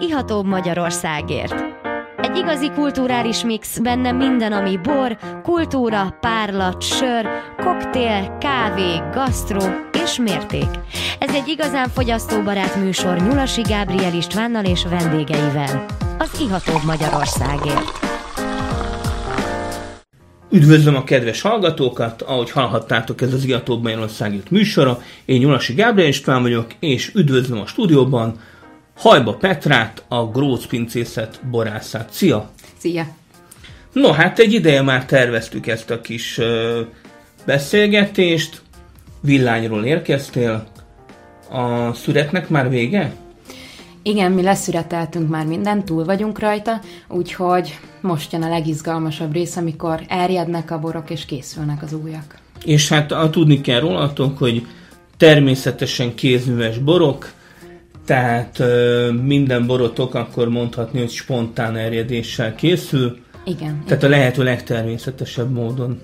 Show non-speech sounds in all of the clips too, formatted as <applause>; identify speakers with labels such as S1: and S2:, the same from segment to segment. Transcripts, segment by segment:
S1: ihatóbb Magyarországért. Egy igazi kulturális mix, benne minden, ami bor, kultúra, párlat, sör, koktél, kávé, gasztró és mérték. Ez egy igazán fogyasztóbarát műsor Nyulasi Gábriel Istvánnal és vendégeivel. Az ihatóbb Magyarországért.
S2: Üdvözlöm a kedves hallgatókat, ahogy hallhattátok, ez az Igatóbb Magyarországért műsora. Én Nyulasi Gábriel István vagyok, és üdvözlöm a stúdióban Hajba Petrát, a Gróc pincészet borászát. Szia!
S3: Szia!
S2: No, hát egy ideje már terveztük ezt a kis ö, beszélgetést. Villányról érkeztél. A szüretnek már vége?
S3: Igen, mi leszüreteltünk már mindent, túl vagyunk rajta, úgyhogy most jön a legizgalmasabb rész, amikor erjednek a borok és készülnek az újak.
S2: És hát a, tudni kell rólatok, hogy természetesen kézműves borok, tehát minden borotok akkor mondhatni, hogy spontán erjedéssel készül.
S3: Igen.
S2: Tehát a lehető legtermészetesebb módon.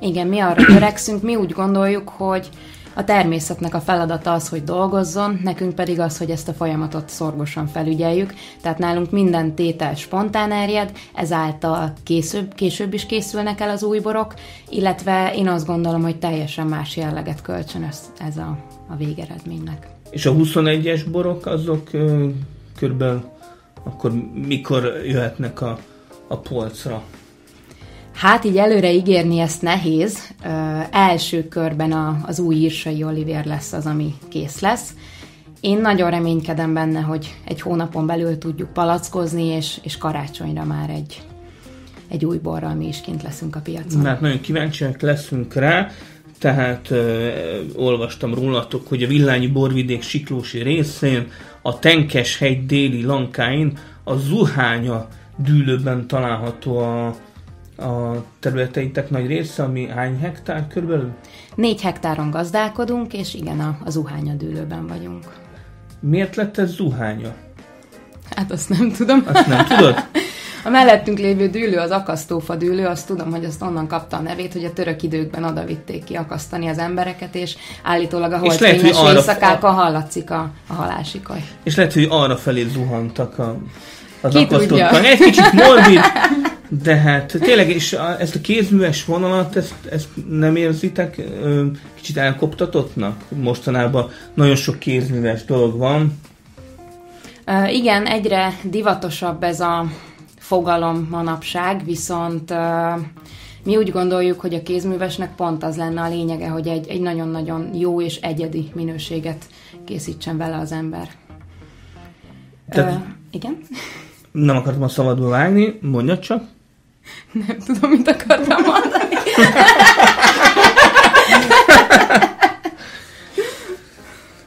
S3: Igen, mi arra törekszünk, mi úgy gondoljuk, hogy a természetnek a feladata az, hogy dolgozzon, nekünk pedig az, hogy ezt a folyamatot szorgosan felügyeljük, tehát nálunk minden tétel spontán erjed, ezáltal később, később is készülnek el az új borok, illetve én azt gondolom, hogy teljesen más jelleget kölcsönöz ez a, a végeredménynek.
S2: És a 21-es borok azok körülbelül akkor mikor jöhetnek a, a polcra?
S3: Hát így előre ígérni ezt nehéz. Ö, első körben a, az új írsai Oliver lesz az, ami kész lesz. Én nagyon reménykedem benne, hogy egy hónapon belül tudjuk palackozni, és, és karácsonyra már egy, egy új borral mi is kint leszünk a piacon.
S2: Hát nagyon kíváncsiak leszünk rá, tehát ö, olvastam rólatok, hogy a Villányi borvidék Siklósi részén, a Tenkes hegy déli lankáin, a Zuhánya dűlőben található a, a területeitek nagy része, ami hány hektár körülbelül?
S3: Négy hektáron gazdálkodunk, és igen, a, a zuhánya dűlőben vagyunk.
S2: Miért lett ez Zuhánya?
S3: Hát azt nem tudom.
S2: Azt nem tudod? <laughs>
S3: A mellettünk lévő dűlő, az akasztófa dűlő, azt tudom, hogy azt onnan kapta a nevét, hogy a török időkben oda vitték ki akasztani az embereket, és állítólag a holdfényes éjszakákon hallatszik a, a halálsikaj.
S2: És lehet, hogy arra felé zuhantak a, az
S3: tudja.
S2: Egy kicsit morbid, de hát tényleg, és a, ezt a kézműves vonalat, ezt, ezt nem érzitek kicsit elkoptatottnak? Mostanában nagyon sok kézműves dolog van.
S3: Uh, igen, egyre divatosabb ez a fogalom manapság, viszont mi úgy gondoljuk, hogy a kézművesnek pont az lenne a lényege, hogy egy, egy nagyon-nagyon jó és egyedi minőséget készítsen vele az ember.
S2: Tehát-
S3: Uh, igen?
S2: Nem akartam a szabadba vágni, mondjad csak. <laughs>
S3: Nem tudom, mit akartam mondani.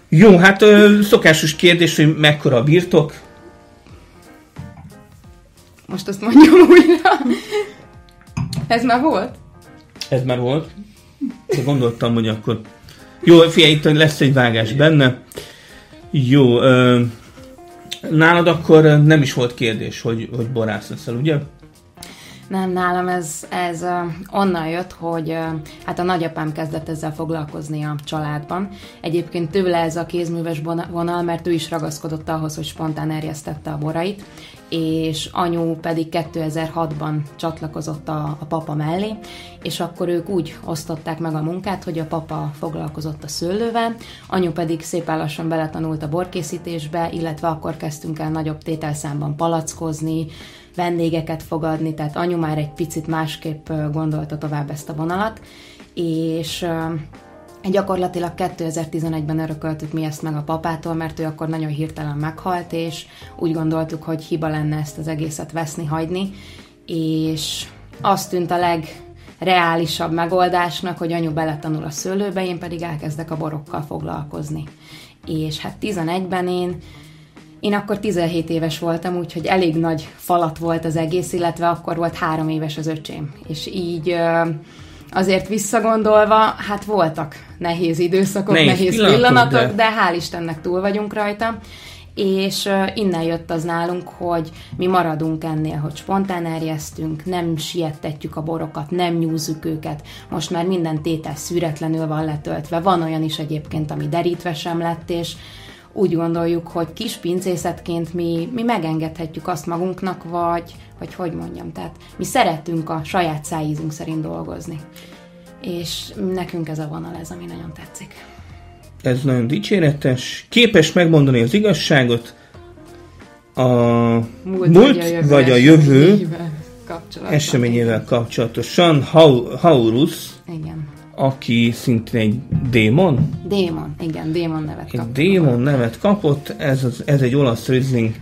S2: Jó, hát ö, szokásos kérdés, hogy mekkora a birtok.
S3: Most azt mondjam <laughs> újra. Ez már volt?
S2: Ez már volt. De gondoltam, hogy akkor... Jó, figyelj, itt lesz egy vágás benne. Jó, ö, nálad akkor nem is volt kérdés, hogy, hogy borász leszel, ugye?
S3: Nem, nálam ez, ez onnan jött, hogy hát a nagyapám kezdett ezzel foglalkozni a családban. Egyébként tőle ez a kézműves vonal, mert ő is ragaszkodott ahhoz, hogy spontán erjesztette a borait, és anyu pedig 2006-ban csatlakozott a, a papa mellé, és akkor ők úgy osztották meg a munkát, hogy a papa foglalkozott a szőlővel, anyu pedig szépen lassan beletanult a borkészítésbe, illetve akkor kezdtünk el nagyobb tételszámban palackozni, vendégeket fogadni, tehát anyu már egy picit másképp gondolta tovább ezt a vonalat, és gyakorlatilag 2011-ben örököltük mi ezt meg a papától, mert ő akkor nagyon hirtelen meghalt, és úgy gondoltuk, hogy hiba lenne ezt az egészet veszni, hagyni, és azt tűnt a legreálisabb megoldásnak, hogy anyu beletanul a szőlőbe, én pedig elkezdek a borokkal foglalkozni. És hát 11-ben én én akkor 17 éves voltam, úgyhogy elég nagy falat volt az egész, illetve akkor volt három éves az öcsém. És így azért visszagondolva, hát voltak nehéz időszakok,
S2: Nehéz
S3: nehéz,
S2: pillanatok,
S3: pillanatok,
S2: de-
S3: de... hál' Istennek túl vagyunk rajta. És innen jött az nálunk, hogy mi maradunk ennél, hogy spontán erjesztünk, nem siettetjük a borokat, nem nyúzzuk őket. Most már minden tétel szűretlenül van letöltve. Van olyan is egyébként, ami derítve sem lett, és úgy gondoljuk, hogy kis pincészetként mi, mi megengedhetjük azt magunknak, vagy, vagy hogy mondjam, tehát mi szeretünk a saját szájízünk szerint dolgozni. És nekünk ez a vonal, ez ami nagyon tetszik.
S2: Ez nagyon dicséretes. Képes megmondani az igazságot, a múlt, múlt vagy a jövő, vagy a jövő eseményével kapcsolatosan. Haurus,
S3: Igen.
S2: Aki szintén egy démon.
S3: Démon, igen, démon nevet
S2: kapott. Egy démon nevet kapott, ez, az, ez egy olasz Riesling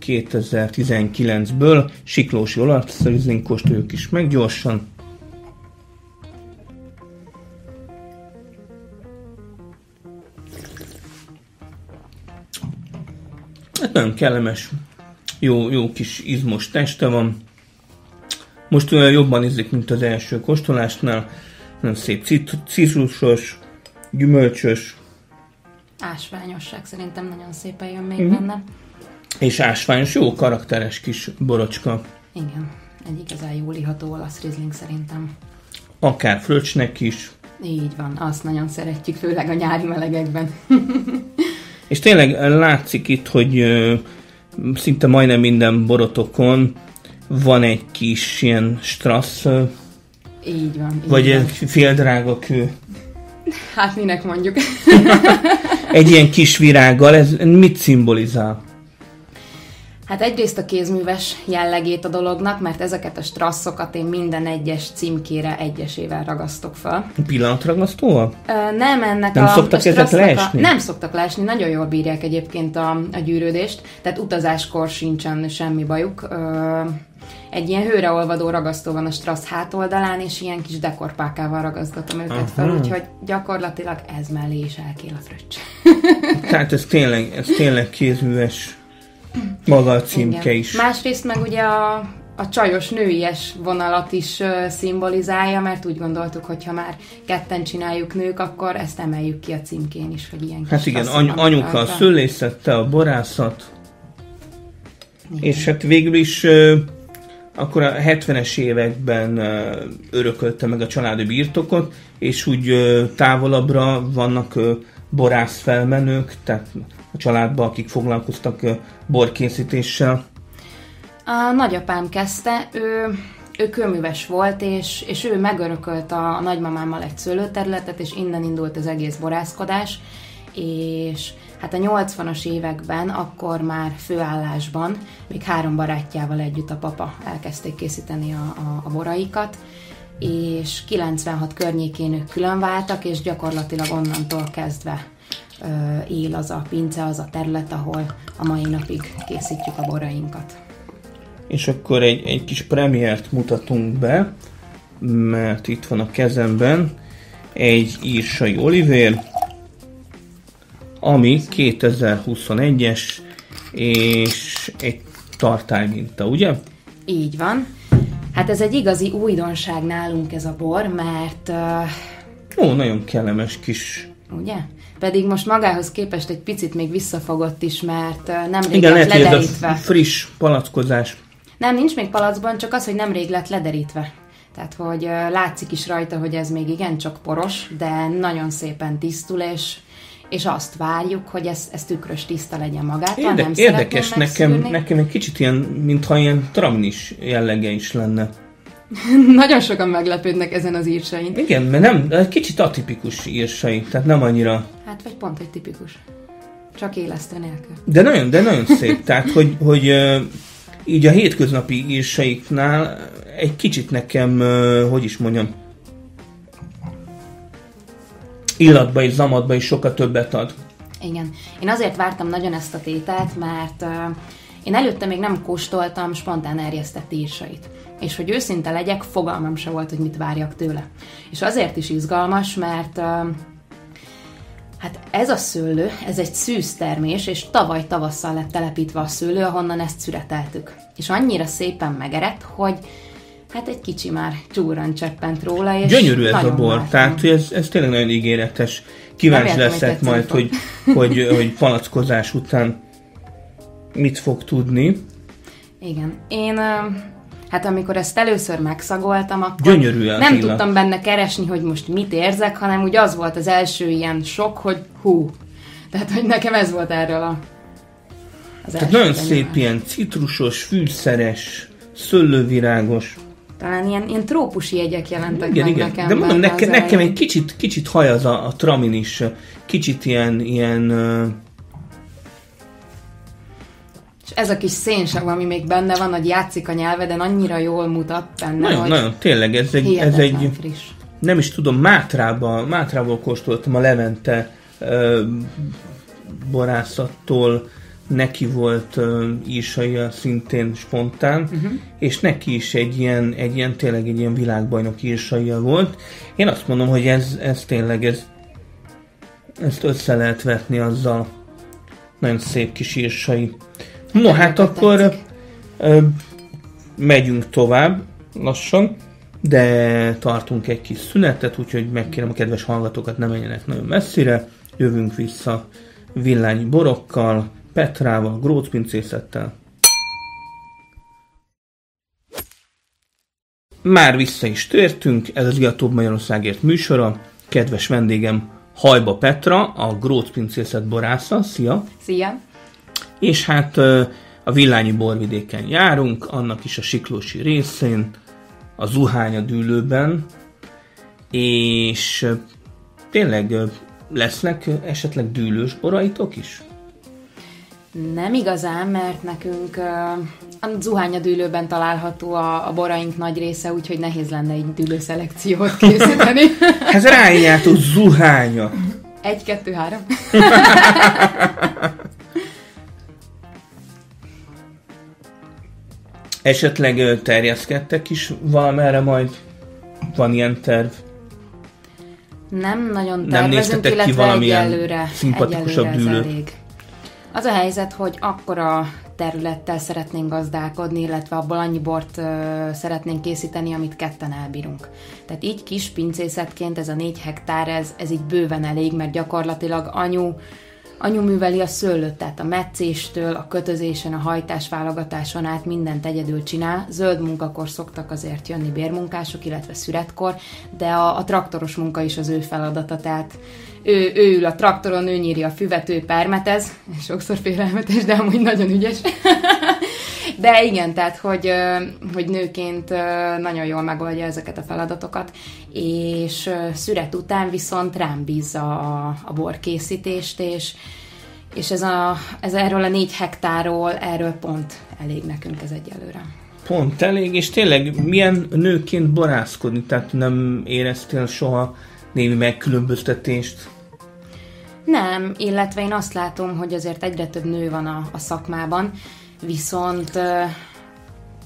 S2: 2019-ből, Siklósi olasz Riesling kóstoljuk is meg gyorsan. Hát nagyon kellemes, jó, jó kis izmos teste van. Most olyan jobban ízik, mint az első kóstolásnál. Nagyon szép citrusos, gyümölcsös.
S3: Ásványosság szerintem nagyon szépen jön még mm. benne.
S2: És ásványos, jó karakteres kis borocska.
S3: Igen, egy igazán jól iható olasz rizling szerintem.
S2: Akár fröccsnek is.
S3: Így van, azt nagyon szeretjük, főleg a nyári melegekben. <laughs>
S2: És tényleg látszik itt, hogy szinte majdnem minden borotokon van egy kis ilyen strassz,
S3: így van. Így
S2: vagy
S3: van.
S2: egy fél kő.
S3: Hát minek mondjuk. <laughs>
S2: egy ilyen kis virággal, ez mit szimbolizál?
S3: Hát egyrészt a kézműves jellegét a dolognak, mert ezeket a strasszokat én minden egyes címkére egyesével ragasztok fel.
S2: Pillanatragasztóval?
S3: Ö, nem ennek
S2: nem a, szoktak a ezek leesni?
S3: A, nem szoktak leesni, nagyon jól bírják egyébként a, a gyűrődést, tehát utazáskor sincsen semmi bajuk. Ö, egy ilyen hőreolvadó ragasztó van a strassz hátoldalán, és ilyen kis dekorpákával ragaszgatom őket Aha. fel, úgyhogy gyakorlatilag ez mellé is elkél a fröccs. <laughs>
S2: Tehát ez tényleg, ez tényleg kézműves maga a címke Igen. is.
S3: Másrészt meg ugye a, a csajos nőies vonalat is uh, szimbolizálja, mert úgy gondoltuk, hogy ha már ketten csináljuk nők, akkor ezt emeljük ki a címkén is, hogy ilyen
S2: Hát igen, any- anyuka a szülészette, a borászat, igen. és hát végül is uh, akkor a 70-es években örökölte meg a családi birtokot, és úgy távolabbra vannak borász felmenők, tehát a családba, akik foglalkoztak borkészítéssel?
S3: A nagyapám kezdte, ő, ő kőműves volt, és, és ő megörökölt a, a nagymamámmal egy szőlőterületet, és innen indult az egész borászkodás, és hát a 80-as években, akkor már főállásban, még három barátjával együtt a papa elkezdték készíteni a, a, a boraikat, és 96 környékén ők külön váltak, és gyakorlatilag onnantól kezdve él az a pince, az a terület, ahol a mai napig készítjük a borainkat.
S2: És akkor egy, egy kis premiért mutatunk be, mert itt van a kezemben egy írsai olivér, ami 2021-es, és egy tartályminta, ugye?
S3: Így van. Hát ez egy igazi újdonság nálunk ez a bor, mert...
S2: Uh... Ó, nagyon kellemes kis...
S3: Ugye? pedig most magához képest egy picit még visszafogott is, mert nemrég Igen, lett lehet, lederítve. Ez
S2: a friss palackozás.
S3: Nem, nincs még palackban, csak az, hogy nemrég lett lederítve. Tehát, hogy látszik is rajta, hogy ez még igen csak poros, de nagyon szépen tisztul, és, és azt várjuk, hogy ez, ez tükrös tiszta legyen magától. Érde- nem
S2: érdekes, nekem, nekem egy kicsit ilyen, mintha ilyen tramnis jellege is lenne. <laughs>
S3: Nagyon sokan meglepődnek ezen az írsain.
S2: Igen, mert nem, egy kicsit atipikus írsai, tehát nem annyira...
S3: Hát vagy pont egy tipikus. Csak élesztő nélkül.
S2: De nagyon, de nagyon szép, tehát hogy, hogy így a hétköznapi írsaiknál egy kicsit nekem, hogy is mondjam, illatba és zamatba is sokkal többet ad.
S3: Igen. Én azért vártam nagyon ezt a tételt, mert én előtte még nem kóstoltam spontán erjesztett írsait és hogy őszinte legyek, fogalmam se volt, hogy mit várjak tőle. És azért is izgalmas, mert Hát ez a szőlő, ez egy szűz termés, és tavaly tavasszal lett telepítve a szőlő, ahonnan ezt szüreteltük. És annyira szépen megerett, hogy hát egy kicsi már csúran cseppent róla, és
S2: Gyönyörű ez a bor, tehát ez, ez tényleg nagyon ígéretes. Kíváncsi leszek majd, hogy, <laughs> hogy, hogy palackozás után mit fog tudni.
S3: Igen. Én Hát amikor ezt először megszagoltam, akkor
S2: Gyönyörű
S3: nem illat. tudtam benne keresni, hogy most mit érzek, hanem úgy az volt az első ilyen sok, hogy hú. Tehát, hogy nekem ez volt erről a
S2: az Tehát nagyon szép ilyen citrusos, fűszeres, szöllővirágos.
S3: Talán ilyen, ilyen trópusi jegyek jelentek igen, meg igen. nekem.
S2: De mondom, neke, nekem egy kicsit, kicsit haj az a, a tramin is, kicsit ilyen, ilyen
S3: és ez a kis szénsav, ami még benne van, hogy játszik a nyelveden, annyira jól mutat benne,
S2: Nagyon, hogy nagyon, tényleg, ez egy, ez egy friss. nem is tudom, Mátrába, Mátrából kóstoltam a Levente uh, borászattól, neki volt uh, szintén spontán, uh-huh. és neki is egy ilyen, egy ilyen, tényleg egy ilyen világbajnok írsaia volt. Én azt mondom, hogy ez, ez tényleg, ez, ezt össze lehet vetni azzal. Nagyon szép kis írsai. No, hát akkor ö, megyünk tovább lassan, de tartunk egy kis szünetet, úgyhogy megkérem a kedves hallgatókat, ne menjenek nagyon messzire. Jövünk vissza villányi borokkal, Petrával, Grócpincészettel. Már vissza is tértünk, ez az Iatóbb Magyarországért műsora. Kedves vendégem Hajba Petra, a Grócpincészet borásza. Szia!
S3: Szia!
S2: És hát a Villányi borvidéken járunk, annak is a Siklósi részén, a Zuhánya dűlőben, és tényleg lesznek esetleg dűlős boraitok is?
S3: Nem igazán, mert nekünk a zuhánya dűlőben található a, a boraink nagy része, úgyhogy nehéz lenne egy dűlőszelekciót készíteni. <laughs>
S2: Ez rájátó zuhánya.
S3: Egy, kettő, három. <laughs>
S2: Esetleg terjeszkedtek is valamerre majd? Van ilyen terv?
S3: Nem nagyon tervezünk, Nem illetve ki valamilyen egyelőre, szimpatikusabb egyelőre dűlőt? Az a helyzet, hogy akkora területtel szeretnénk gazdálkodni, illetve abból annyi bort uh, szeretnénk készíteni, amit ketten elbírunk. Tehát így kis pincészetként ez a négy hektár, ez, ez így bőven elég, mert gyakorlatilag anyu Anyu műveli a szőlőt, tehát a meccéstől, a kötözésen, a hajtás válogatáson át mindent egyedül csinál. Zöld munkakor szoktak azért jönni bérmunkások, illetve szüretkor, de a, a traktoros munka is az ő feladata, tehát ő, ő ül a traktoron, ő nyírja a füvet, ő permetez, sokszor félelmetes, de amúgy nagyon ügyes. <laughs> De igen, tehát, hogy, hogy nőként nagyon jól megoldja ezeket a feladatokat, és szüret után viszont rám bízza a, a borkészítést, és, és ez, a, ez erről a négy hektárról, erről pont elég nekünk ez egyelőre.
S2: Pont elég, és tényleg milyen nőként borászkodni, tehát nem éreztél soha némi megkülönböztetést?
S3: Nem, illetve én azt látom, hogy azért egyre több nő van a, a szakmában, viszont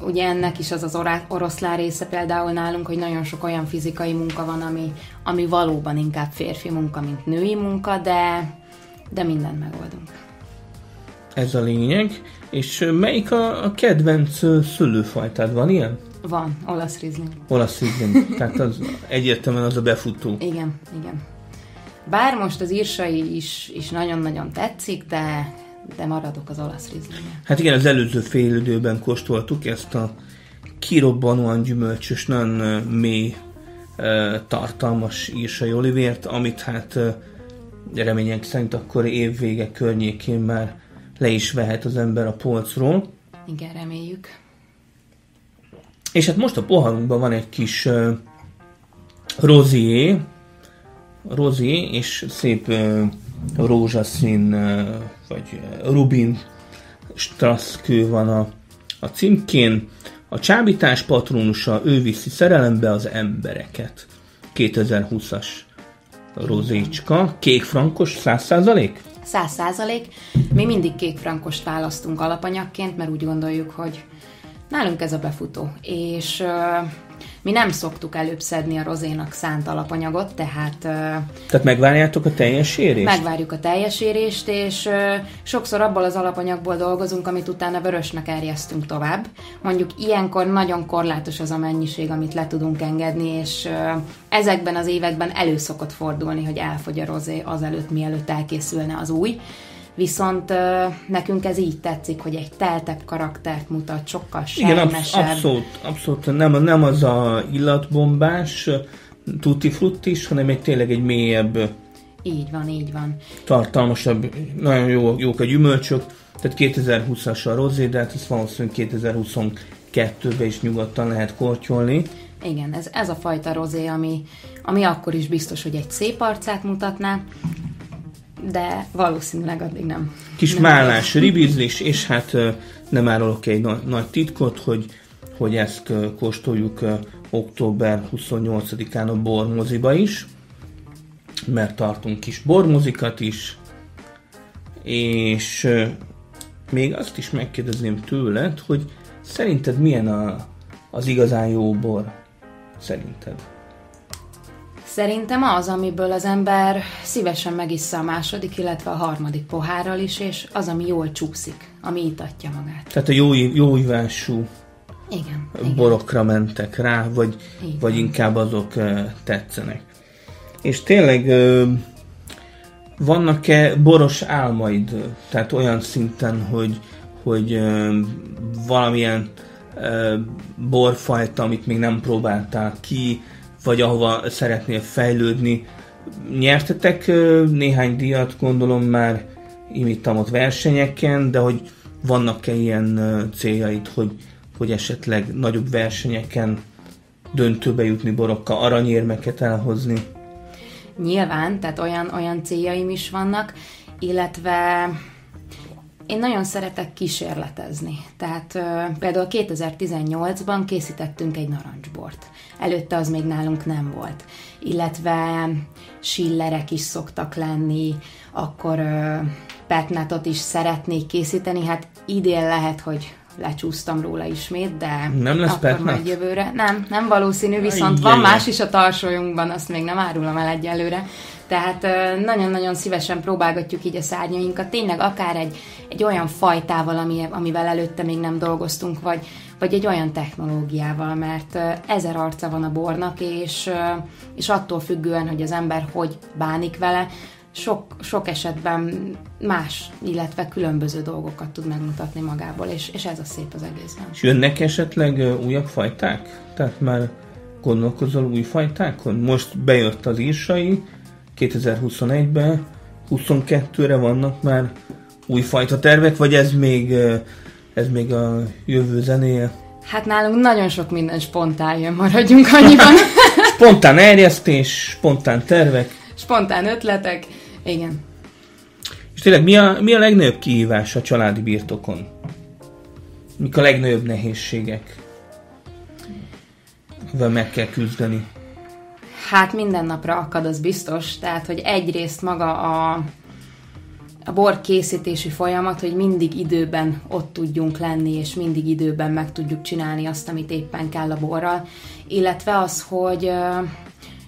S3: ugye ennek is az az oroszlán része például nálunk, hogy nagyon sok olyan fizikai munka van, ami, ami valóban inkább férfi munka, mint női munka, de, de mindent megoldunk.
S2: Ez a lényeg. És melyik a, a kedvenc szülőfajtád? Van ilyen?
S3: Van, olasz rizling.
S2: Olasz rizling, tehát az egyértelműen az a befutó.
S3: Igen, igen. Bár most az írsai is, is nagyon-nagyon tetszik, de de maradok az olasz rizlinye.
S2: Hát igen, az előző fél időben kóstoltuk ezt a kirobbanóan gyümölcsös, nagyon mély, tartalmas írsai olivért, amit hát remények szerint akkor évvége környékén már le is vehet az ember a polcról.
S3: Igen, reméljük.
S2: És hát most a poharunkban van egy kis uh, rozié, rozié, és szép rózsaszín vagy rubin straszkő van a, a címkén. A csábítás patronusa, ő viszi szerelembe az embereket. 2020-as rozécska. Kék frankos, 100 százalék?
S3: 100 százalék. Mi mindig kék frankost választunk alapanyagként, mert úgy gondoljuk, hogy nálunk ez a befutó. És mi nem szoktuk előbb szedni a rozénak szánt alapanyagot, tehát...
S2: Tehát megvárjátok a teljes érést?
S3: Megvárjuk a teljes érést, és sokszor abból az alapanyagból dolgozunk, amit utána vörösnek erjesztünk tovább. Mondjuk ilyenkor nagyon korlátos az a mennyiség, amit le tudunk engedni, és ezekben az években elő szokott fordulni, hogy elfogy a rozé azelőtt, mielőtt elkészülne az új viszont nekünk ez így tetszik, hogy egy teltebb karaktert mutat, sokkal
S2: sejmesebb. Igen, abszolút, abszolút nem, nem az a illatbombás, tutti fruttis, hanem egy tényleg egy mélyebb
S3: Így van, így van.
S2: Tartalmasabb, nagyon jó, jók a gyümölcsök, tehát 2020-as a rozé, de hát ezt valószínűleg 2022-ben is nyugodtan lehet kortyolni.
S3: Igen, ez, ez a fajta rozé, ami, ami akkor is biztos, hogy egy szép arcát mutatná, de valószínűleg addig nem.
S2: Kis
S3: nem
S2: málás, ribizlis, és hát nem árulok egy nagy, nagy titkot, hogy, hogy ezt kóstoljuk október 28-án a Bormoziba is, mert tartunk kis bormozikat is, és még azt is megkérdezném tőled, hogy szerinted milyen a, az igazán jó bor? Szerinted?
S3: Szerintem az, amiből az ember szívesen megissza a második, illetve a harmadik pohárral is, és az, ami jól csúszik, ami itatja magát.
S2: Tehát a jó, jó ívású
S3: igen,
S2: borokra igen. mentek rá, vagy, vagy inkább azok tetszenek. És tényleg vannak-e boros álmaid, tehát olyan szinten, hogy, hogy valamilyen borfajta, amit még nem próbáltál ki, vagy ahova szeretnél fejlődni. Nyertetek néhány díjat, gondolom már imittamot versenyeken, de hogy vannak-e ilyen céljaid, hogy, hogy esetleg nagyobb versenyeken döntőbe jutni borokkal, aranyérmeket elhozni?
S3: Nyilván, tehát olyan, olyan céljaim is vannak, illetve én nagyon szeretek kísérletezni. Tehát például 2018-ban készítettünk egy narancsbort. Előtte az még nálunk nem volt. Illetve sillerek is szoktak lenni, akkor uh, petnátot is szeretnék készíteni. Hát idén lehet, hogy lecsúsztam róla ismét, de
S2: nem lesz
S3: akkor majd jövőre. Nem, nem valószínű, viszont van más is a tarsolyunkban, azt még nem árulom el egyelőre. Tehát nagyon-nagyon szívesen próbálgatjuk így a szárnyainkat, tényleg akár egy, egy olyan fajtával, ami, amivel előtte még nem dolgoztunk, vagy, vagy egy olyan technológiával, mert ezer arca van a bornak, és, és attól függően, hogy az ember hogy bánik vele, sok, sok esetben más, illetve különböző dolgokat tud megmutatni magából, és, és ez a szép az egészben.
S2: És jönnek esetleg újabb fajták? Tehát már gondolkozol új fajtákon? Most bejött az írsai, 2021-ben, 22-re vannak már újfajta tervek, vagy ez még, ez még a jövő zenéje?
S3: Hát nálunk nagyon sok minden spontán jön, maradjunk annyiban. <laughs> <laughs>
S2: spontán erjesztés, spontán tervek.
S3: Spontán ötletek, igen.
S2: És tényleg mi a, mi a legnagyobb kihívás a családi birtokon? Mik a legnagyobb nehézségek? Amivel meg kell küzdeni?
S3: Hát minden napra akad, az biztos. Tehát, hogy egyrészt maga a, a bor készítési folyamat, hogy mindig időben ott tudjunk lenni, és mindig időben meg tudjuk csinálni azt, amit éppen kell a borral. Illetve az, hogy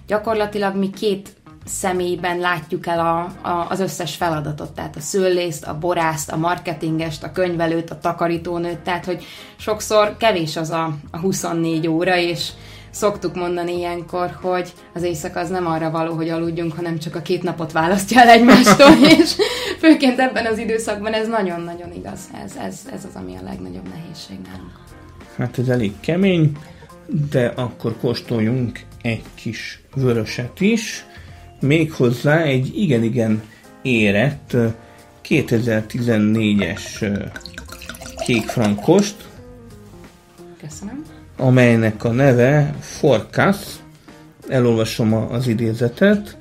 S3: gyakorlatilag mi két személyben látjuk el a, a, az összes feladatot, tehát a szőlészt, a borászt, a marketingest, a könyvelőt, a takarítónőt, tehát hogy sokszor kevés az a, a 24 óra, és szoktuk mondani ilyenkor, hogy az éjszaka az nem arra való, hogy aludjunk, hanem csak a két napot választja el egymástól, <laughs> és főként ebben az időszakban ez nagyon-nagyon igaz. Ez, ez, ez az, ami a legnagyobb nehézség nálunk.
S2: Hát ez elég kemény, de akkor kóstoljunk egy kis vöröset is, méghozzá egy igen-igen érett 2014-es kékfrankost.
S3: Köszönöm
S2: amelynek a neve Forecast, elolvasom az idézetet,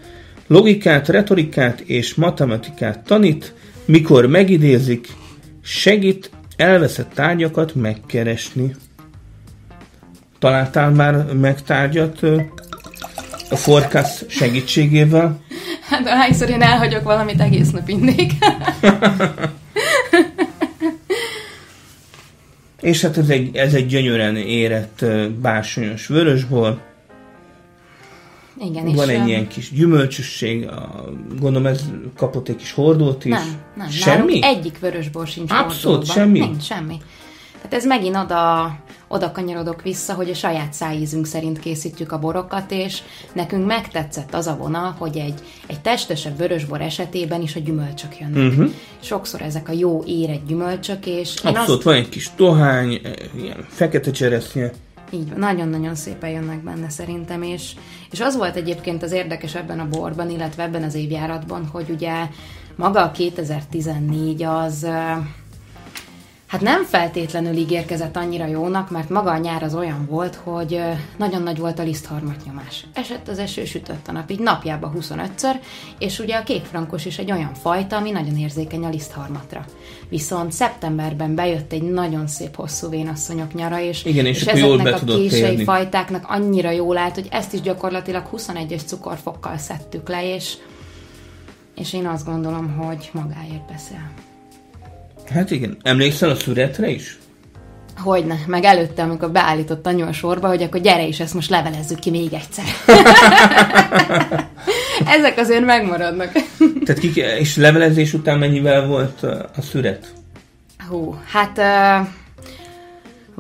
S2: logikát, retorikát és matematikát tanít, mikor megidézik, segít elveszett tárgyakat megkeresni. Találtál már megtárgyat a forecast segítségével?
S3: Hát ahányszor én elhagyok valamit, egész nap innék. <laughs>
S2: És hát ez egy, ez egy gyönyörűen érett bársonyos vörösbor.
S3: Igen,
S2: Van egy ilyen kis gyümölcsösség, a, gondolom ez kapott egy kis hordót is.
S3: Nem, nem.
S2: Semmi?
S3: egyik vörösbor sincs
S2: Abszolút
S3: hordóban.
S2: semmi?
S3: Nincs semmi. Tehát ez megint oda, oda kanyarodok vissza, hogy a saját szájízünk szerint készítjük a borokat, és nekünk megtetszett az a vonal, hogy egy, egy testesebb vörösbor esetében is a gyümölcsök jönnek. Uh-huh. Sokszor ezek a jó érett gyümölcsök, és...
S2: Abszolút, azt... van egy kis tohány, ilyen fekete cseresznye.
S3: így van. Nagyon-nagyon szépen jönnek benne szerintem, és, és az volt egyébként az érdekes ebben a borban, illetve ebben az évjáratban, hogy ugye maga a 2014 az Hát nem feltétlenül ígérkezett annyira jónak, mert maga a nyár az olyan volt, hogy nagyon nagy volt a lisztharmat nyomás. Esett az eső, sütött a nap, így napjában 25-ször, és ugye a kékfrankos is egy olyan fajta, ami nagyon érzékeny a lisztharmatra. Viszont szeptemberben bejött egy nagyon szép hosszú vénasszonyok nyara, és,
S2: Igen, és,
S3: és
S2: ezeknek
S3: a
S2: térni.
S3: fajtáknak annyira jól állt, hogy ezt is gyakorlatilag 21-es cukorfokkal szedtük le, és, és én azt gondolom, hogy magáért beszél.
S2: Hát igen. Emlékszel a szüretre is?
S3: Hogyne, meg előtte, amikor beállított anyu a sorba, hogy akkor gyere is, ezt most levelezzük ki még egyszer. <laughs> Ezek azért megmaradnak.
S2: Tehát kik, és levelezés után mennyivel volt a szüret?
S3: Hú, hát uh,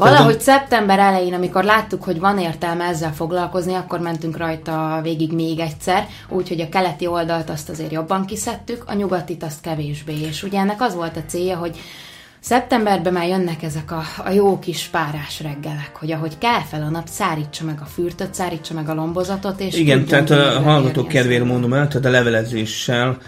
S3: valahogy szeptember elején, amikor láttuk, hogy van értelme ezzel foglalkozni, akkor mentünk rajta végig még egyszer, úgyhogy a keleti oldalt azt azért jobban kiszedtük, a nyugatit azt kevésbé. És ugye ennek az volt a célja, hogy Szeptemberben már jönnek ezek a, a jó kis párás reggelek, hogy ahogy kell fel a nap, szárítsa meg a fürtöt, szárítsa meg a lombozatot, és
S2: Igen, tehát a hallgatók kedvére mondom el, tehát a levelezéssel,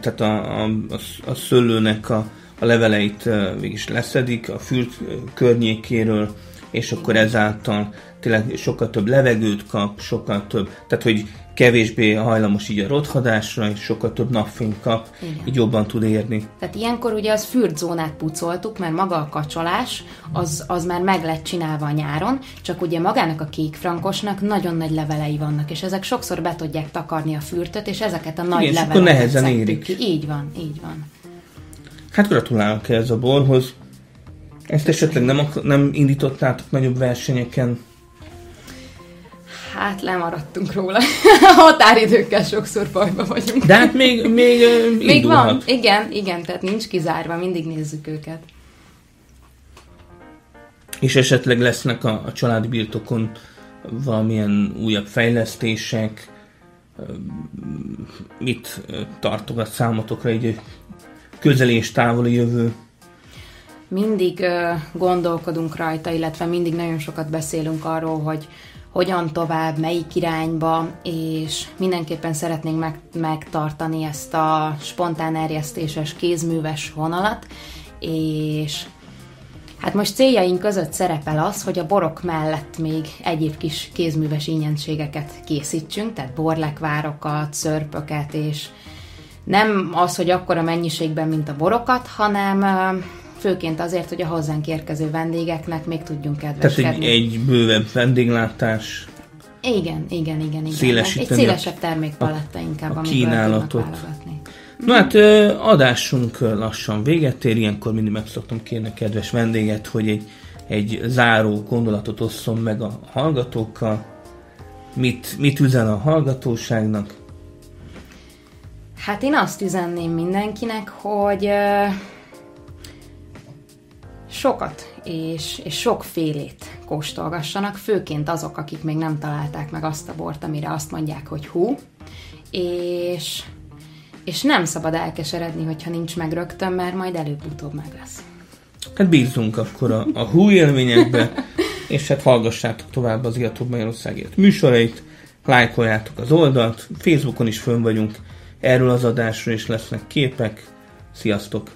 S2: tehát a, a, a, a szőlőnek a, a leveleit mégis leszedik a fürt környékéről, és akkor ezáltal tényleg sokkal több levegőt kap, sokkal több, tehát hogy kevésbé hajlamos így a rothadásra, és sokkal több napfényt kap,
S3: Igen.
S2: így jobban tud érni.
S3: Tehát ilyenkor ugye az fürtzónát pucoltuk, mert maga a kacsolás az, az már meg lett csinálva a nyáron, csak ugye magának a kékfrankosnak nagyon nagy levelei vannak, és ezek sokszor be tudják takarni a fürtöt, és ezeket a nagy
S2: Igen, és akkor
S3: leveleket
S2: nehezen érik.
S3: Ki. Így van, így van.
S2: Hát gratulálok ehhez a borhoz. Ezt esetleg nem, nem indítottátok nagyobb versenyeken?
S3: Hát lemaradtunk róla. <laughs> Határidőkkel sokszor bajba vagyunk.
S2: De hát még, még,
S3: Még
S2: indulhat.
S3: van, igen, igen, tehát nincs kizárva, mindig nézzük őket.
S2: És esetleg lesznek a, a családi birtokon valamilyen újabb fejlesztések, mit tartogat számotokra így közeli és távoli jövő?
S3: mindig ö, gondolkodunk rajta, illetve mindig nagyon sokat beszélünk arról, hogy hogyan tovább, melyik irányba, és mindenképpen szeretnénk meg, megtartani ezt a spontán erjesztéses, kézműves vonalat, és hát most céljaink között szerepel az, hogy a borok mellett még egyéb kis kézműves ingyenségeket készítsünk, tehát borlekvárokat, szörpöket, és nem az, hogy akkora mennyiségben, mint a borokat, hanem főként azért, hogy a hozzánk érkező vendégeknek még tudjunk
S2: Tehát
S3: kedveskedni.
S2: egy, egy bővebb vendéglátás,
S3: Igen, igen, igen, igen.
S2: Szélesíteni
S3: Egy szélesebb termékpaletta inkább,
S2: a kínálatot. Na hát adásunk lassan véget ér, ilyenkor mindig meg szoktam kérni a kedves vendéget, hogy egy, egy záró gondolatot osszon meg a hallgatókkal. Mit, mit üzen a hallgatóságnak?
S3: Hát én azt üzenném mindenkinek, hogy sokat és, és sokfélét kóstolgassanak, főként azok, akik még nem találták meg azt a bort, amire azt mondják, hogy hú, és, és nem szabad elkeseredni, hogyha nincs meg rögtön, mert majd előbb-utóbb meg lesz.
S2: Hát bízzunk akkor a, a hú élményekbe, és hát hallgassátok tovább az Iatóbb Magyarországért műsorait, lájkoljátok az oldalt, Facebookon is fönn vagyunk, erről az adásról is lesznek képek. Sziasztok!